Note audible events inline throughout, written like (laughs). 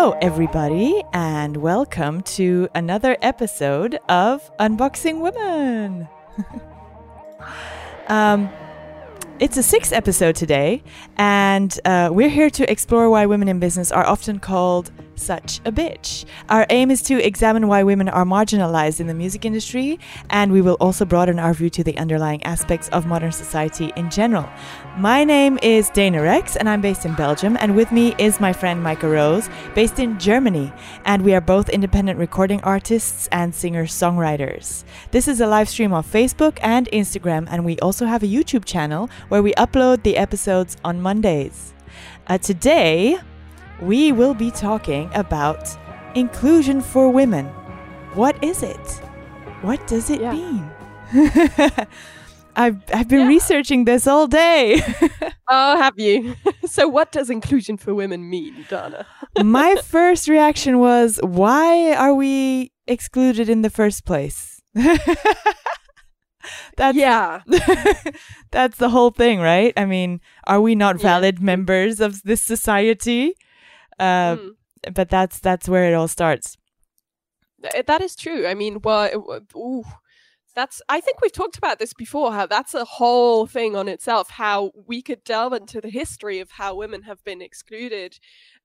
Hello, everybody, and welcome to another episode of Unboxing Women. (laughs) um, it's a sixth episode today, and uh, we're here to explore why women in business are often called such a bitch. Our aim is to examine why women are marginalized in the music industry, and we will also broaden our view to the underlying aspects of modern society in general. My name is Dana Rex, and I'm based in Belgium, and with me is my friend Micah Rose, based in Germany, and we are both independent recording artists and singer songwriters. This is a live stream on Facebook and Instagram, and we also have a YouTube channel where we upload the episodes on Mondays. Uh, today, we will be talking about inclusion for women. What is it? What does it Yeah. mean? (laughs) I've, I've been Yeah. researching this all day. (laughs) Oh, have you? (laughs) so, what does inclusion for women mean, Dana? My first reaction was, why are we excluded in the first place? (laughs) That's yeah, (laughs) that's the whole thing, right? I mean, are we not Yeah. valid members of this society? Uh, Mm. But that's that's where it all starts. That is true. I mean, well, ooh, that's. I think we've talked about this before. How that's a whole thing on itself. How we could delve into the history of how women have been excluded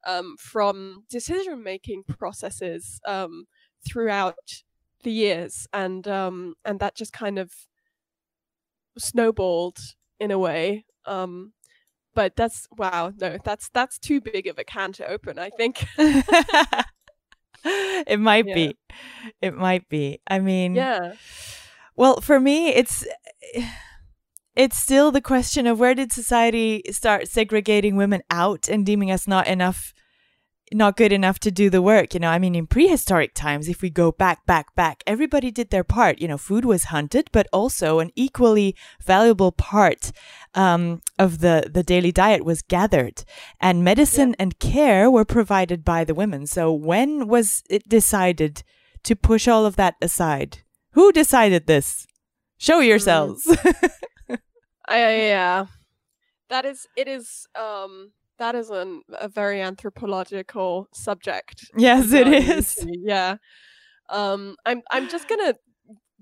um, from decision-making processes um, throughout the years, and um, and that just kind of snowballed in a way. Um, but that's wow. No, that's that's too big of a can to open. I think. (laughs) it might Yeah. be. It might be. I mean, yeah. Well, for me, it's it's still the question of where did society start segregating women out and deeming us not enough not good enough to do the work you know? I mean in prehistoric times if we go back back back everybody did their part. You know food was hunted but also an equally valuable part um, of the the daily diet was gathered. And medicine and care were provided by the women. So when was it decided to push all of that aside? Who decided this? Show yourselves. (laughs) I, yeah, that is it is um that is an, a very anthropological subject. yes it is. it dive is into, Yeah, um, I'm I'm just gonna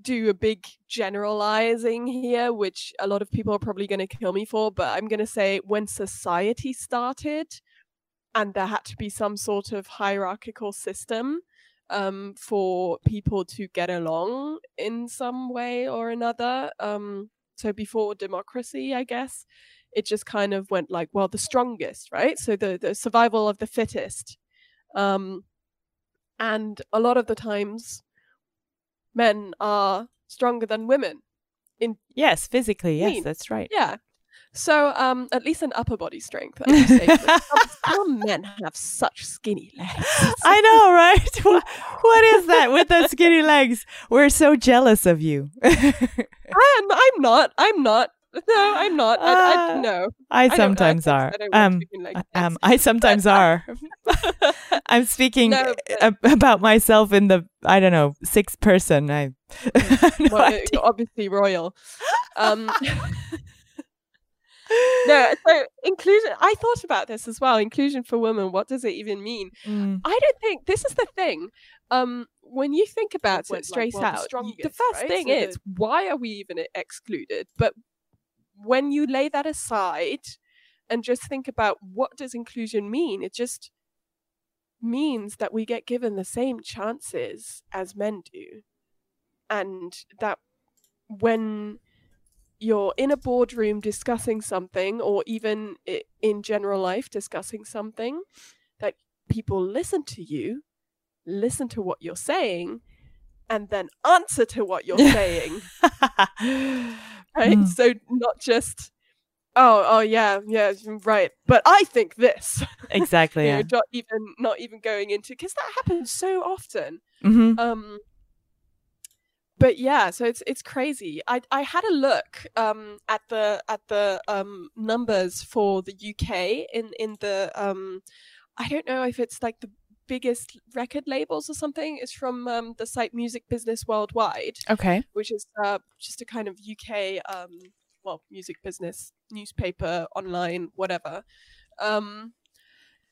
do a big generalizing here, which a lot of people are probably gonna kill me for, but I'm gonna say when society started, and there had to be some sort of hierarchical system um, for people to get along in some way or another. Um, so before democracy, I guess, it just kind of went like, well, the strongest, right? So the the survival of the fittest. Um, and a lot of the times, men are stronger than women. In yes physically yes Mean. that's right Yeah. So, um, at least in upper body strength, I some, (laughs) some men have such skinny legs. (laughs) i know right (laughs) what, what is that with the skinny legs we're so jealous of you I'm, I'm not. I'm not. (laughs) No, I'm not. I, I, Ah, no. i don't- I sometimes are I don't want um chicken leg um legs. i sometimes (laughs) are (laughs) i'm speaking No, ab- about myself in the i don't know sixth person i no well, uh, obviously royal. Um, no, so inclusion. I thought about this as well. Inclusion for women. What does it even mean? Mm, I don't think this is the thing. Um, when you think about went it like, straight well, the out, y- the strongest, first right? thing So is why are we even excluded? But when you lay that aside and just think about what does inclusion mean, it just means that we get given the same chances as men do, and that when you're in a boardroom discussing something, or even in general life discussing something, that people listen to you, listen to what you're saying, and then answer to what you're saying. (laughs) Right? Mm. So not just, oh, oh yeah, yeah, right. But I think this. (laughs) exactly You yeah know, not even not even going into because that happens so often. hmm Um, but yeah, so it's it's crazy. I I had a look um at the at the um numbers for the UK in in the um I don't know if it's like the biggest record labels or something. is from um, the site Music Business Worldwide, okay which is uh, just a kind of UK um well music business newspaper online whatever. Um,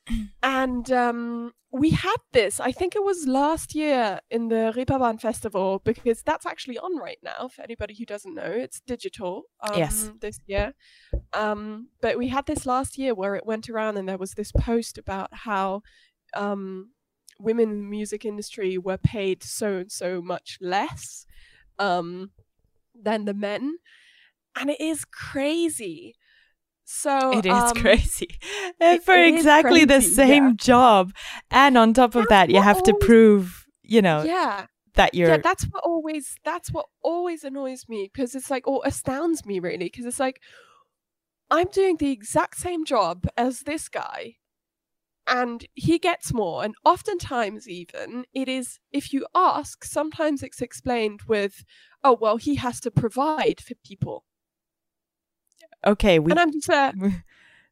(clears throat) and um, we had this. I think it was last year in the Reeperbahn Festival because that's actually on right now. For anybody who doesn't know, it's digital. Um, Yes. This year, um, but we had this last year where it went around and there was this post about how um, women in the music industry were paid so and so much less um, than the men, and it is crazy. So It is um, crazy. (laughs) It- for it exactly the same yeah. job. And on top of That's that, you have to prove, you know, Yeah, that you're yeah. That's what always. That's what always annoys me because it's like, or astounds me really, because it's like, I'm doing the exact same job as this guy, and he gets more. And oftentimes, even it is if you ask, sometimes it's explained with, "Oh, well, he has to provide for people," okay, we and I'm just there.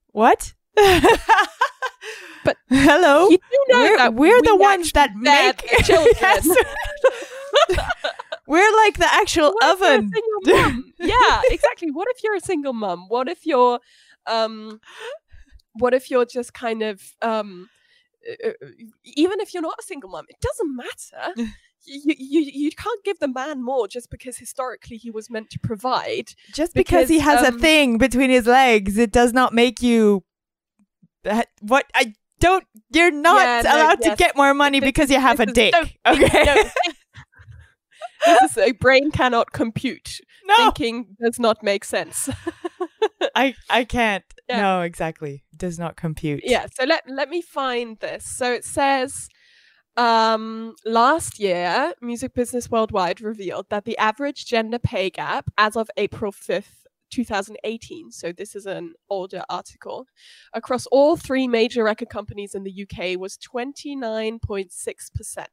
what? But (laughs) hello? You do know we're, that we're the ones that make the children. (laughs) We're like the actual What if you're a oven. yeah, exactly. What if you're a single mum? What if you're, um, what if you're just kind of, um, even if you're not a single mom, it doesn't matter. (laughs) You, you you can't give the man more just because historically he was meant to provide. Just because, he has um, a thing between his legs, it does not make you. That, what I don't. You're not Yeah, no, allowed to yes. get more money because you have a dick. (laughs) Okay. this is a brain cannot compute. (laughs) no, Thinking does not make sense. (laughs) I I can't. Yeah. No, exactly. Does not compute. yeah so let let me find this so it says um last year music business worldwide revealed that the average gender pay gap as of april 5th 2018 so this is an older article across all three major record companies in the uk was 29.6%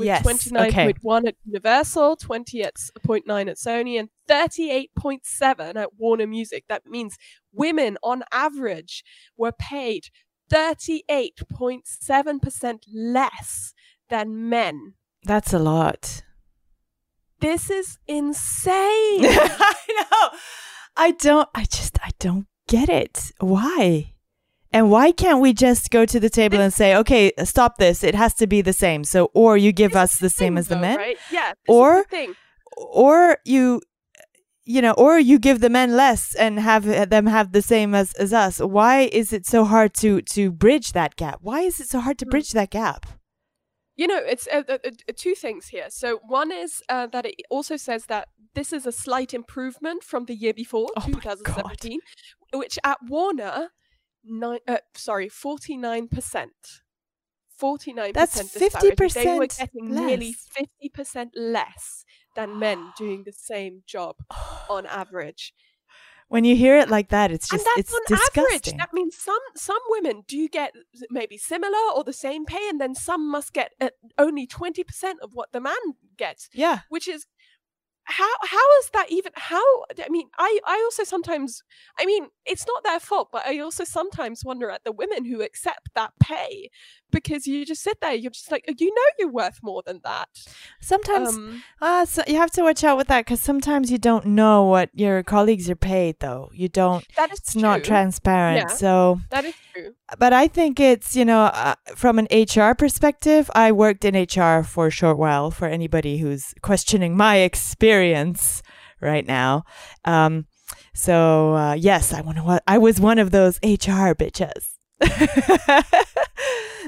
with Yes, 29.1 at Universal, 20 at 0.9 at Sony, and 38.7 at Warner Music. That means women on average were paid 38.7% less than men. That's a lot. This is insane. (laughs) I know. I don't. I just. I don't get it. Why? And why can't we just go to the table and say, okay, stop this. It has to be the same. So, or you give us is the same as the though, men, right? Yeah. Or- or you, you know, or you give the men less and have uh, them have the same as as us. Why is it so hard to to bridge that gap? Why is it so hard to Hmm. bridge that gap? you know it's uh, uh, uh, two things here so one is uh, that it also says that this is a slight improvement from the year before Oh 2017 which at warner nine uh, sorry 49% 49% That's disparity. they were 50% getting nearly 50% less than men doing the same job (sighs) on average When you hear it like that, it's just and that's it's on disgusting. average. That means some some women do get maybe similar or the same pay, and then some must get uh, only twenty percent of what the man gets, yeah. which is how how is that even how i mean i i also sometimes i mean it's not their fault but i also sometimes wonder at the women who accept that pay because you just sit there you're just like you know you're worth more than that Sometimes um Uh, so you have to watch out with that because sometimes you don't know what your colleagues are paid, though. You don't, that is it's not transparent. Yeah. So, that is true but I think it's, you know, uh, from an HR perspective, I worked in HR for a short while for anybody who's questioning my experience right now. Um, so, uh, yes, I, wanna, I was one of those HR bitches. (laughs)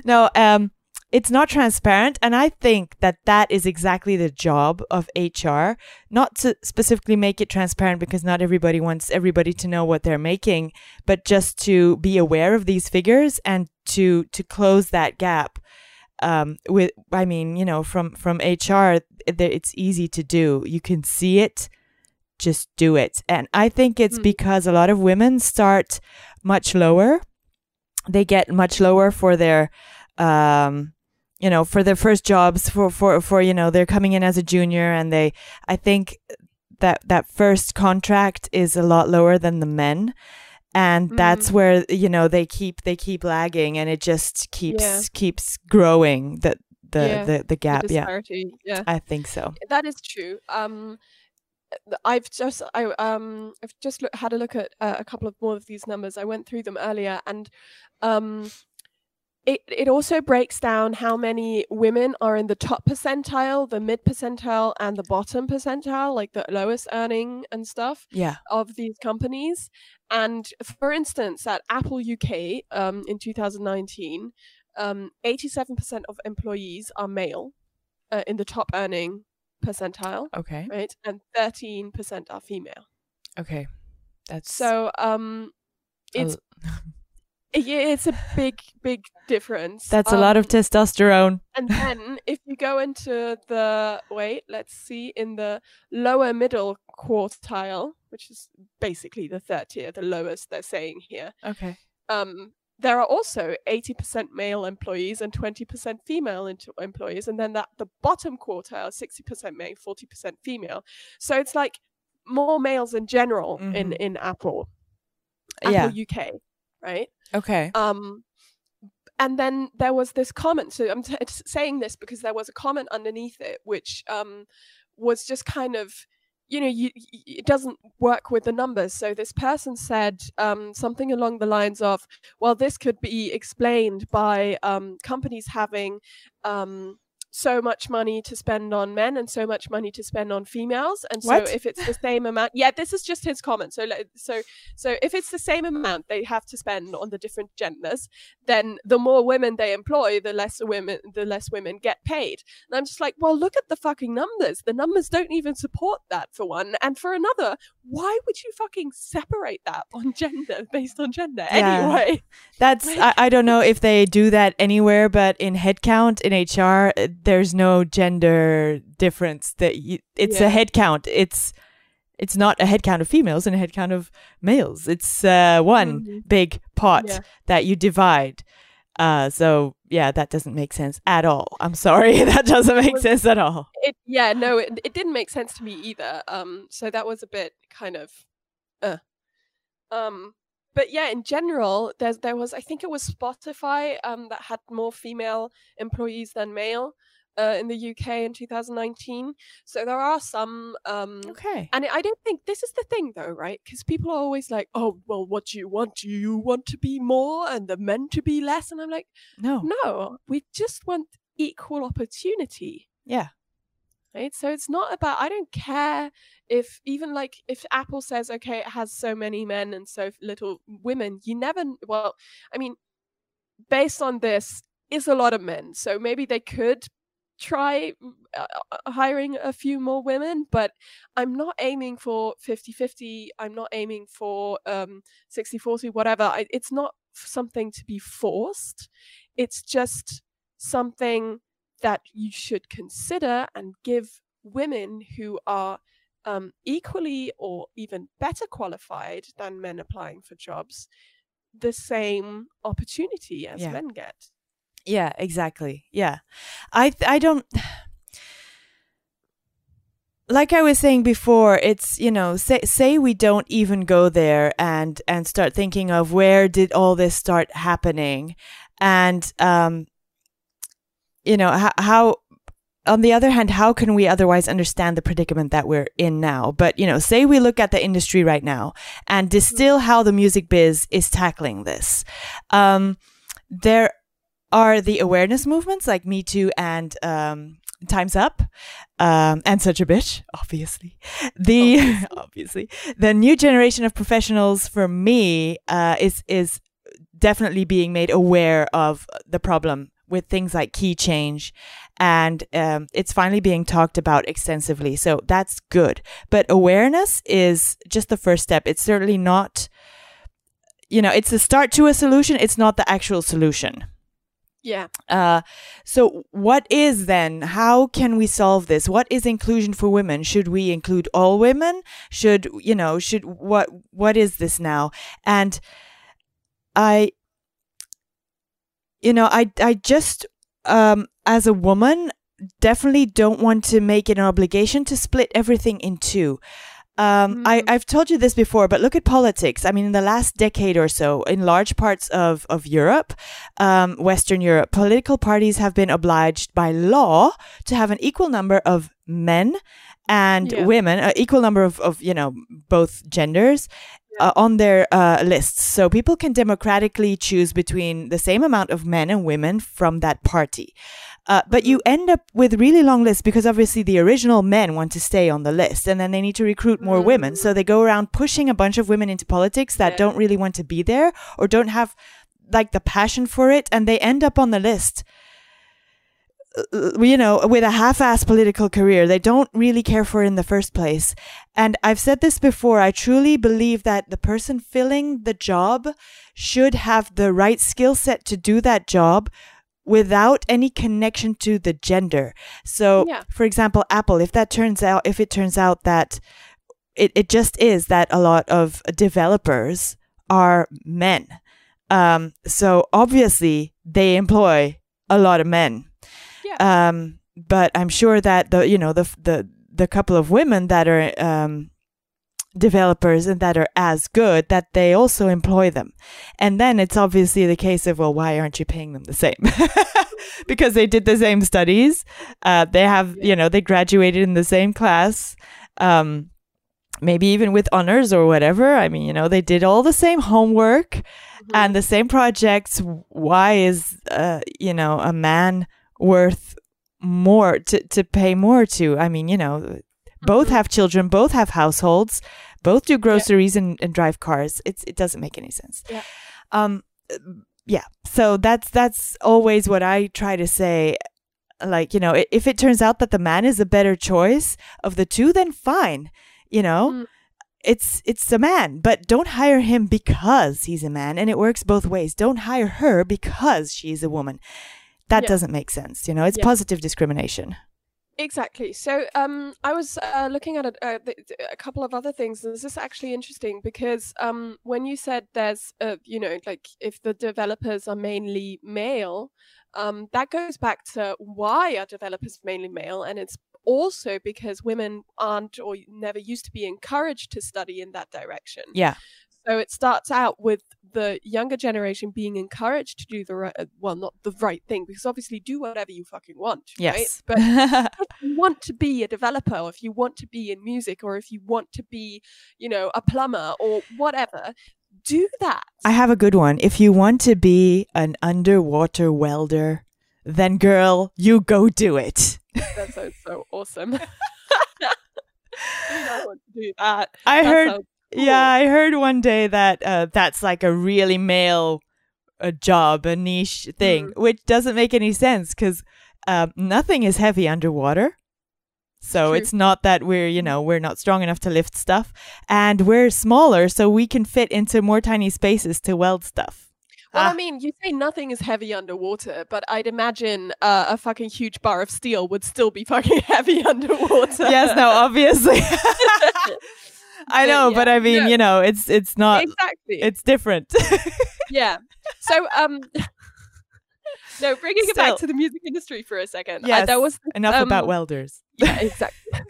no, um, it's not transparent and i think that that is exactly the job of hr not to specifically make it transparent because not everybody wants everybody to know what they're making but just to be aware of these figures and to to close that gap um, with i mean you know from from hr it's easy to do you can see it just do it and i think it's Hmm. because a lot of women start much lower they get much lower for their um you know for their first jobs for for for you know they're coming in as a junior and they i think that that first contract is a lot lower than the men. And that's Mm. where you know they keep they keep lagging and it just keeps Yeah. keeps growing the the Yeah, the, the The gap. Yeah. yeah. I think so. That is true. Um, I've just I um I've just look, had a look at uh, a couple of more of these numbers. I went through them earlier, and um, it, it also breaks down how many women are in the top percentile, the mid percentile, and the bottom percentile, like the lowest earning and stuff Yeah. of these companies. And for instance, at Apple UK um, in 2019, um, 87% of employees are male uh, in the top earning percentile, Okay. right? And 13% are female. Okay. That's So um, it's yeah, it's a big, big difference. that's a lot of Um, testosterone. And then if you go into the wait, let's see, in the lower middle quartile, which is basically the third tier, the lowest they're saying here, Okay. um, there are also 80% male employees and 20% female employees. And then that the bottom quartile, 60% male, 40% female. So it's like more males in general in, Mhm. in Apple, Apple Yeah. UK, right? Okay. Um, and then there was this comment. So I'm t- saying this because there was a comment underneath it, which um, was just kind of, you know, you, it doesn't work with the numbers. So this person said um, something along the lines of, "Well, this could be explained by um, companies having." Um, so much money to spend on men and so much money to spend on females and so What? if it's the same amount yeah this is just his comment so so so if it's the same amount they have to spend on the different genders, then the more women they employ, the less women the less women get paid. And I'm just like, well, look at the fucking numbers. The numbers don't even support that for one. And for another, why would you fucking separate that on gender based on gender Yeah. anyway? That's I, I don't know if they do that anywhere, but in headcount in HR, there's no gender difference. That you, it's Yeah. a headcount. It's it's not a headcount of females and a headcount of males. It's uh, one Mhm. big pot Yeah. that you divide. Uh, so yeah, that doesn't make sense at all. I'm sorry, (laughs) that doesn't make Was- sense at all. It yeah, no, it, it didn't make sense to me either. Um so that was a bit kind of uh um but yeah, in general, there's there was I think it was Spotify um that had more female employees than male uh, in the UK in 2019. So there are some um Okay. and I don't think this is the thing though, right? Because people are always like, "Oh, well, what do you want? Do you want to be more and the men to be less?" And I'm like, No. "No, we just want equal opportunity." Yeah. right so it's not about i don't care if even like if apple says okay it has so many men and so little women you never well i mean based on this is a lot of men so maybe they could try uh, uh, hiring a few more women but i'm not aiming for 50-50 i'm not aiming for um 60-40 whatever I, it's not something to be forced it's just something that you should consider and give women who are um, equally or even better qualified than men applying for jobs the same opportunity as Yeah. men get. Yeah, exactly. Yeah. I I don't like I was saying before, it's, you know, say say we don't even go there and and start thinking of where did all this start happening and um you know, how, how on the other hand, how can we otherwise understand the predicament that we're in now? But, you know, say we look at the industry right now and distill how the music biz is tackling this. Um, there are the awareness movements like Me Too and um, Time's Up um, and Such a Bitch, obviously. The (laughs) obviously. the new generation of professionals for me uh, is is definitely being made aware of the problem with things like key change and um, it's finally being talked about extensively so that's good. But awareness is just the first step. It's certainly not you know it's the start to a solution. It's not the actual solution Yeah. uh, so what is then how can we solve this? What is inclusion for women? Should we include all women? Should you know should what what is this now? And i you know i i just um as a woman definitely don't want to make it an obligation to split everything in two um, I, Mm. I've told you this before, but look at politics. I mean, in the last decade or so, in large parts of, of Europe, um, Western Europe, political parties have been obliged by law to have an equal number of men and Yeah. women, an equal number of, of, you know, both genders uh, on their uh, lists. So people can democratically choose between the same amount of men and women from that party. Uh, but you end up with really long lists because obviously the original men want to stay on the list and then they need to recruit more women. So they go around pushing a bunch of women into politics that Yeah. don't really want to be there or don't have like the passion for it and they end up on the list you know, with a half assed political career. They don't really care for it in the first place. And I've said this before. I truly believe that the person filling the job should have the right skill set to do that job without any connection to the gender. So, Yeah. for example, Apple, if that turns out, if it turns out that it, it just is that a lot of developers are men. Um, so obviously they employ a lot of men. Yeah. Um, but I'm sure that the you know the the the couple of women that are um, developers and that are as good that they also employ them, and then it's obviously the case of well, why aren't you paying them the same? (laughs) because they did the same studies, uh, they have you know they graduated in the same class. Um, maybe even with honors or whatever. I mean, you know, they did all the same homework and the same projects. Why is, uh, you know, a man worth more to, to pay more to? I mean, you know, both Mm-hmm. have children, both have households, both do groceries and, and drive cars. It's it doesn't make any sense. Yeah. Um, yeah. So that's that's always what I try to say. Like you know, if it turns out that the man is a better choice of the two, then fine. You know, Mm. it's it's a man, but don't hire him because he's a man, and it works both ways. Don't hire her because she's a woman. That Yeah. doesn't make sense. You know, it's Yeah. positive discrimination. Exactly. So, um, I was uh, looking at a, uh, th- th- a couple of other things. This is actually interesting because um, when you said there's, uh, you know, like if the developers are mainly male, um, that goes back to why are developers mainly male, and it's also because women aren't or never used to be encouraged to study in that direction. Yeah. So it starts out with the younger generation being encouraged to do the right, uh, well, not the right thing, because obviously do whatever you fucking want, right? But (laughs) if you want to be a developer, or if you want to be in music, or if you want to be, you know, a plumber or whatever, do that. I have a good one. If you want to be an underwater welder, then girl, you go do it. (laughs) that sounds so awesome. I do not want to do that. (laughs) I That heard sounds Yeah. I heard one day that uh, that's like a really male uh, job, a niche thing, Mm-hmm. which doesn't make any sense because um, nothing is heavy underwater. So True. it's not that we're, you know, we're not strong enough to lift stuff, and we're smaller, so we can fit into more tiny spaces to weld stuff. Well, Ah. I mean, you say nothing is heavy underwater, but I'd imagine uh, a fucking huge bar of steel would still be (laughs) fucking heavy underwater. yes, no, obviously. (laughs) (laughs) (laughs) I know, yeah, but I mean, no. you know, it's it's not, exactly. it's different. (laughs) yeah. So, um, (laughs) no, bringing it back to the music industry for a second. Yeah, Yes. there was Enough about um, welders. yeah, exactly.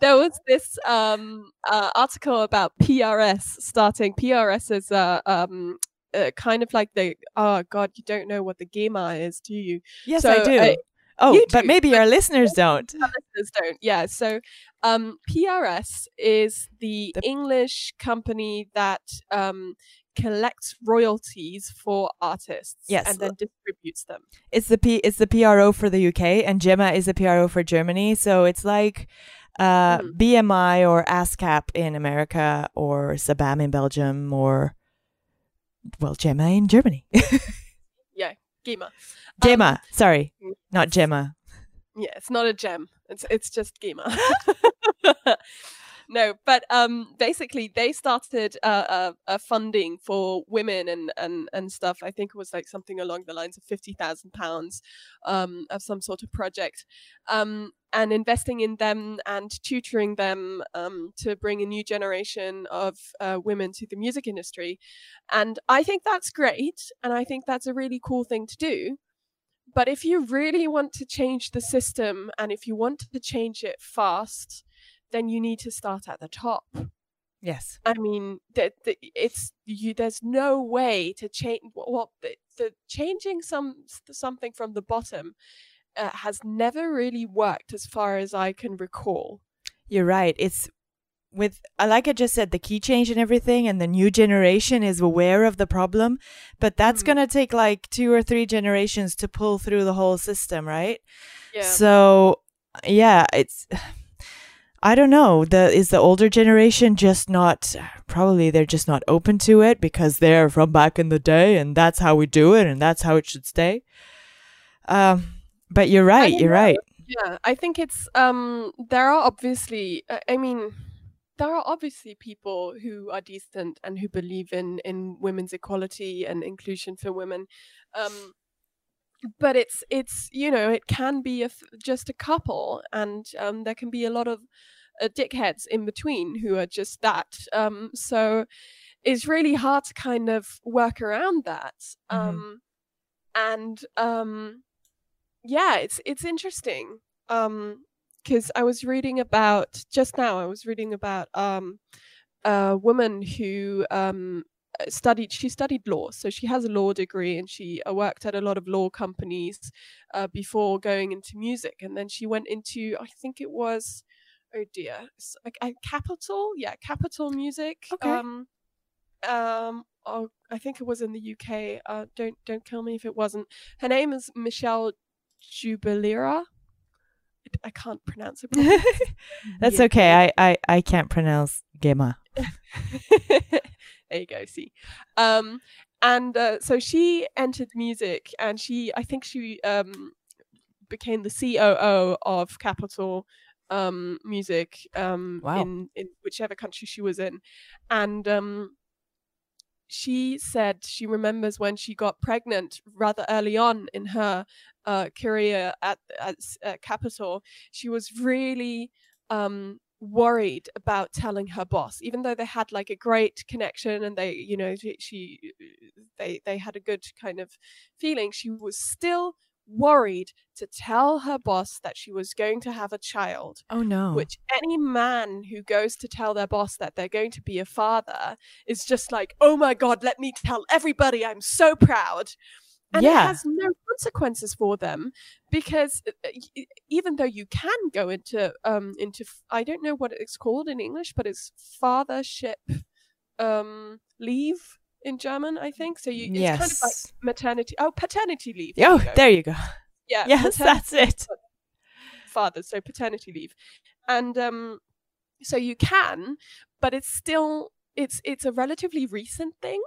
there was this um, uh, article about PRS starting. PRS is uh, um, uh, kind of like the oh god, you don't know what the GEMA is, do you? Yes, so, I do. uh, oh, you but do, maybe but- our listeners (laughs) don't. Our listeners don't. Yeah. So um, PRS is the, The- English company that um, collects royalties for artists Yes. and then distributes them. It's the P it's the PRO for the UK and Gemma is the PRO for Germany. So it's like uh, Mhm. BMI or ASCAP in America or Sabam in Belgium or well Gemma in Germany. (laughs) GEMA. Um, Gemma, sorry, mm, not Gemma. Yeah, it's not a gem. It's it's just GEMA. (laughs) (laughs) no, but um, basically they started uh, uh, uh, funding for women and, and and stuff. I think it was like something along the lines of fifty thousand pounds um, of some sort of project, um, and investing in them and tutoring them um, to bring a new generation of uh, women to the music industry. And I think that's great, and I think that's a really cool thing to do. But if you really want to change the system and if you want to change it fast, then you need to start at the top. Yes. I mean, that the, it's you. There's no way to change. Well, the, the changing some something from the bottom uh, has never really worked, as far as I can recall. You're right. It's with uh, like I just said, the key change and everything, and the new generation is aware of the problem, but that's Mhm. gonna take like two or three generations to pull through the whole system, right? Yeah. So yeah, it's (sighs) I don't know. The is the older generation just not probably they're just not open to it because they're from back in the day and that's how we do it and that's how it should stay. Um but you're right, you're right. Yeah, I think it's um there are obviously uh, I mean there are obviously people who are decent and who believe in in women's equality and inclusion for women. Um but it's it's you know it can be a f- just a couple and um there can be a lot of uh, dickheads in between who are just that um so it's really hard to kind of work around that Mhm. um and um yeah it's it's interesting um because i was reading about just now i was reading about um a woman who um studied she studied law so she has a law degree and she uh, worked at a lot of law companies uh, before going into music and then she went into i think it was oh dear like uh, Capitol yeah Capitol music Okay. um um oh, i think it was in the uk uh don't don't kill me if it wasn't her name is michelle jubilera I- can't pronounce it properly. (laughs) That's Yeah. okay. I, I, I can't pronounce Gema. (laughs) there you go. See, um, and uh, so she entered music, and she, I think she um, became the COO of Capitol um, Music um, Wow. in in whichever country she was in, and um, she said she remembers when she got pregnant rather early on in her uh, career at, at uh, Capitol. She was really um, worried about telling her boss, even though they had like a great connection and they, you know, she they they had a good kind of feeling. She was still worried to tell her boss that she was going to have a child Oh no. which any man who goes to tell their boss that they're going to be a father is just like, oh my God, let me tell everybody I'm so proud. And Yeah. it has no consequences for them because uh, even though you can go into um into I don't know what it's called in English, but it's fathership um leave in German, I think. So you it's kind of like yes. maternity oh paternity leave. there Oh, you there you go. yeah, Yes, that's it. for fathers, so paternity leave, and um, so you can, but it's still it's it's a relatively recent thing.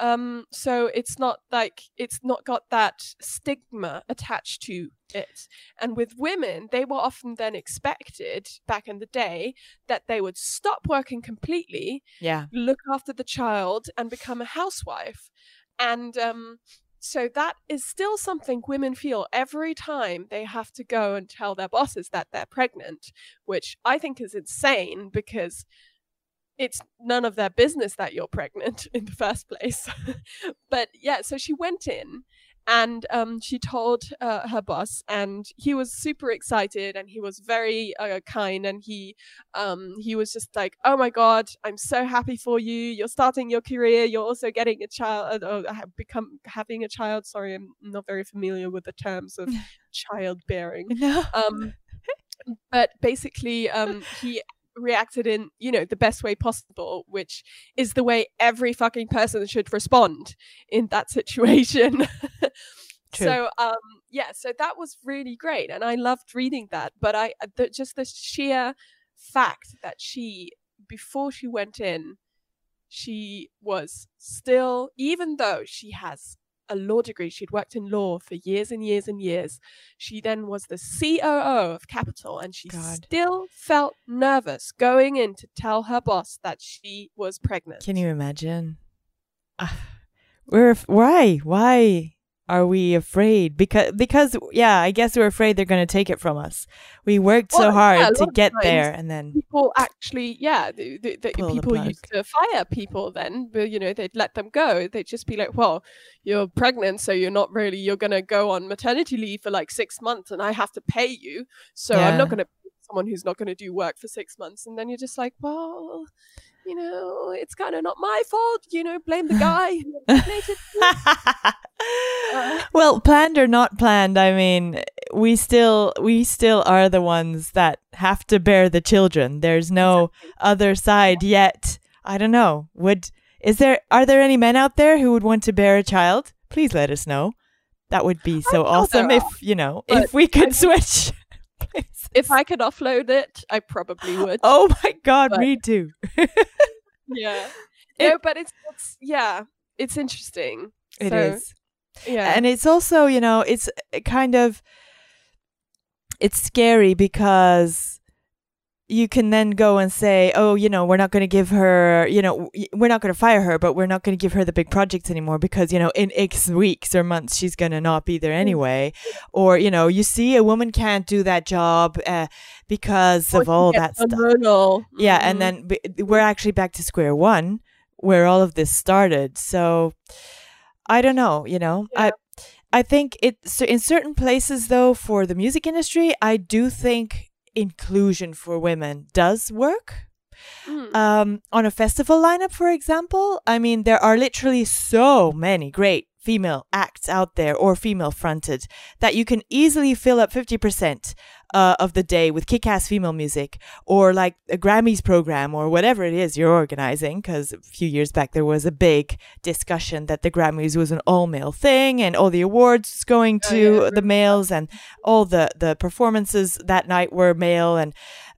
Um, so it's not like it's not got that stigma attached to it. And with women, they were often then expected back in the day that they would stop working completely Yeah. look after the child and become a housewife and um so that is still something women feel every time they have to go and tell their bosses that they're pregnant which i think is insane because it's none of their business that you're pregnant (laughs) in the first place. (laughs) But yeah so she went in and um, she told uh, her boss and he was super excited and he was very uh, kind and he um, he was just like oh my god i'm so happy for you. You're starting your career. You're also getting a child uh, become having a child. Sorry i'm not very familiar with the terms of (laughs) childbearing. No. um but basically um he reacted in you know the best way possible which is the way every fucking person should respond in that (laughs) situation. So um yeah so that was really great and i loved reading that but i uh, the, just the sheer fact that she before she went in she was still even though she has a law degree she'd worked in law for years and years and years she then was the COO of Capitol, and she God. still felt nervous going in to tell her boss that she was pregnant. Can you imagine? Ah, We're why? Why are we afraid? Because because yeah, I guess we're afraid they're going to take it from us. We worked so Well, hard yeah, to get there, and then People actually, yeah, the, the, the Pull the people used to fire people then, but you know, they'd let them go. They'd just be like, well, you're pregnant, so you're not really, you're going to go on maternity leave for like six months and I have to pay you. So I'm not going to someone who's not going to do work for six months. And then you're just like, well, you know, it's kind of not my fault. You know, blame the (laughs) guy who impregnated me. (laughs) Uh. well, planned or not planned, I mean, we still we still are the ones that have to bear the children. There's no other side yet. I don't know. Would is there are there any men out there who would want to bear a child? Please let us know. That would be so awesome if you know if we could switch. Places. If I could offload it, I probably would. oh my god, but- me too. (laughs) yeah. It- no, but it's, it's yeah, it's interesting. It So, is. Yeah. and it's also you know it's kind of it's scary because you can then go and say oh you know we're not going to give her you know we're not going to fire her but we're not going to give her the big projects anymore because you know in x weeks or months she's going to not be there anyway. Or you know you see a woman can't do that job uh, because of all that stuff. yeah and Mhm. then b- we're actually back to square one where all of this started. So i don't know you know? I i think it so in certain places though for the music industry i do think inclusion for women does work Mm. um, on a festival lineup, for example, I mean, there are literally so many great female acts out there or female fronted that you can easily fill up 50% uh, of the day with kick ass female music or like a Grammys program or whatever it is you're organizing. Because a few years back, there was a big discussion that the Grammys was an all male thing and all the awards going Oh, to yeah, the males and all the, the performances that night were male. And,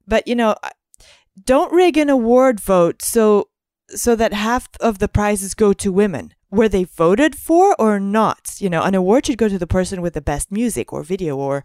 but you know, don't rig an award vote so so that half of the prizes go to women were they voted for or not you know an award should go to the person with the best music or video or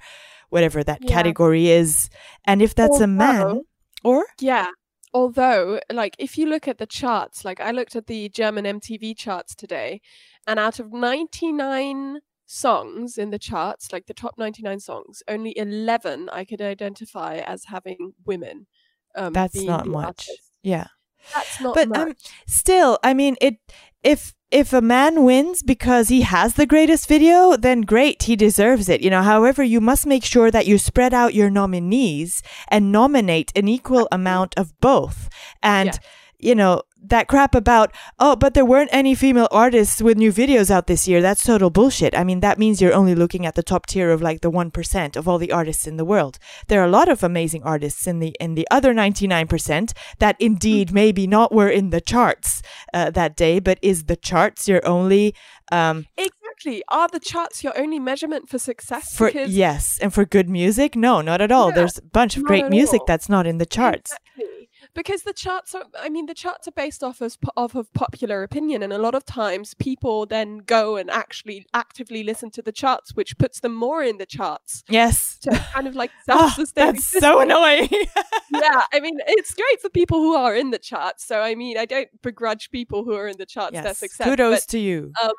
whatever that Yeah. category is and if that's a man or Yeah. Although, like, if you look at the charts, like I looked at the German MTV charts today, and out of 99 songs in the charts, like the top 99 songs, only 11 I could identify as having women. Um, that's not much artists. yeah That's not but much. um still i mean it if if a man wins because he has the greatest video then great he deserves it you know however you must make sure that you spread out your nominees and nominate an equal amount of both and Yeah. you know that crap about oh but there weren't any female artists with new videos out this year. That's total bullshit. I mean that means you're only looking at the top tier of like the 1% of all the artists in the world. There are a lot of amazing artists in the in the other 99% that indeed maybe not were in the charts uh, that day but is the charts your only um exactly. Are the charts your only measurement for success? for yes. And for good music? No not at all. Yeah, there's a bunch of great music all. that's not in the charts. Exactly. Because the charts are, I mean, the charts are based off of, off of popular opinion, and a lot of times people then go and actually actively listen to the charts, which puts them more in the charts. yes So it's kind of like (laughs) Ah, self-sustaining. that's so annoying (laughs) yeah, I mean, it's great for people who are in the charts. So I mean, I don't begrudge people who are in the charts their success. kudos but, to you um,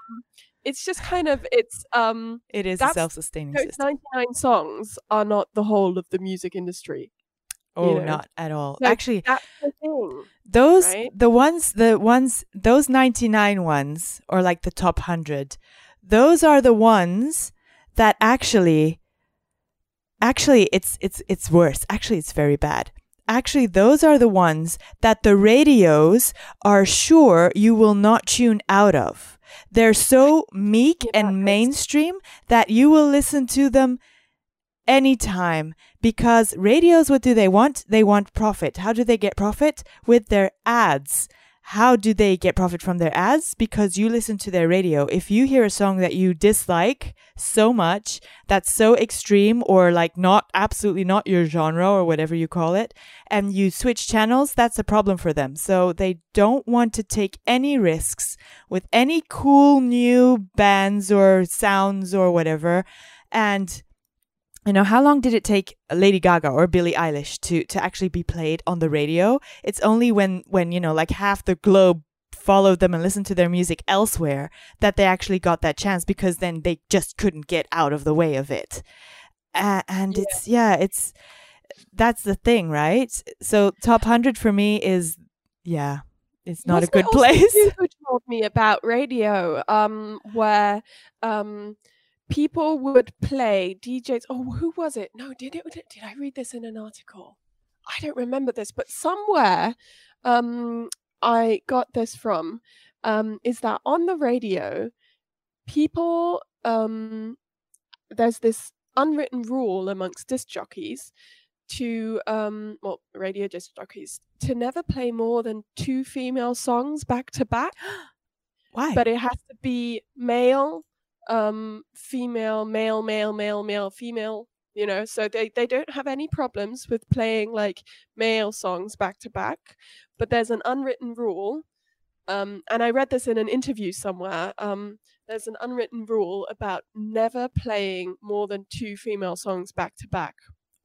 it's just kind of it's um it is a self-sustaining those system 99 songs are not the whole of the music industry. Oh know. not at all So actually That's the thing. those right? the ones the ones those 99 ones or like the top 100 those are the ones that actually actually it's it's it's worse actually it's very bad actually those are the ones that the radios are sure you will not tune out of they're so (laughs) meek Yeah, and mainstream that you will listen to them anytime because radios what do they want? They want profit. How do they get profit? With their ads. How do they get profit from their ads? Because you listen to their radio. If you hear a song that you dislike so much that's so extreme or like not absolutely not your genre or whatever you call it and you switch channels that's a problem for them. So they don't want to take any risks with any cool new bands or sounds or whatever. And you know how long did it take lady gaga or billie eilish to to actually be played on the radio? It's only when when you know like half the globe followed them and listened to their music elsewhere that they actually got that chance because then they just couldn't get out of the way of it. Uh, and Yeah. it's yeah it's that's the thing right? So top 100 for me is yeah it's not Wasn't a good (laughs) place. You who told me about radio, um, where um, people would play DJs. Oh, who was it? No, did it? Did I read this in an article? I don't remember this, but somewhere um, I got this from. Um, is that on the radio? People, um, there's this unwritten rule amongst disc jockeys to um well radio disc jockeys to never play more than two female songs back to back (gasps) Why? but it has to be male um female male male male male female you know so they they don't have any problems with playing like male songs back to back but there's an unwritten rule um and i read this in an interview somewhere um there's an unwritten rule about never playing more than two female songs back to back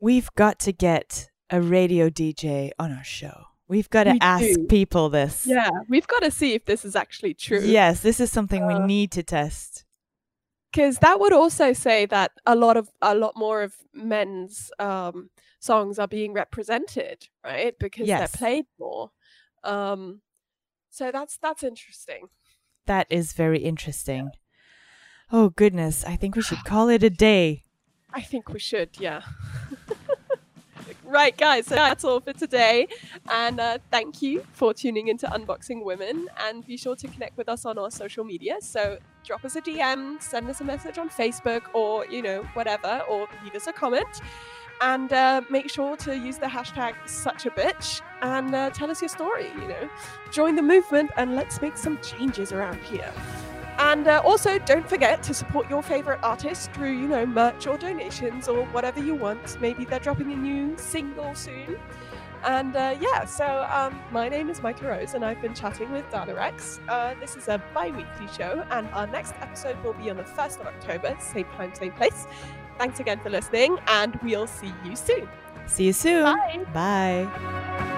We've got to get a radio DJ on our show. We've got to We ask do. people this. yeah we've got to see if this is actually true Yes, this is something we Uh, need to test. Because that would also say that a lot of a lot more of men's um songs are being represented right because Yes. they're played more um so that's that's interesting That is very interesting. Oh goodness, I think we should call it a day. i think we should yeah right guys so that's all for today. And uh, thank you for tuning into unboxing women. And be sure to connect with us on our social media. So drop us a dm send us a message on facebook or you know whatever or leave us a comment. And uh, make sure to use the hashtag such a bitch and uh, tell us your story you know. Join the movement and let's make some changes around here and uh, also don't forget to support your favorite artist through you know merch or donations or whatever you want. Maybe they're dropping a new single soon. And uh, yeah so um, my name is Micah Rose and I've been chatting with Dana Rex. Uh, this is a bi-weekly show and our next episode will be on the 1st of October same time same place. Thanks again for listening and we'll see you soon. See you soon. bye. Bye.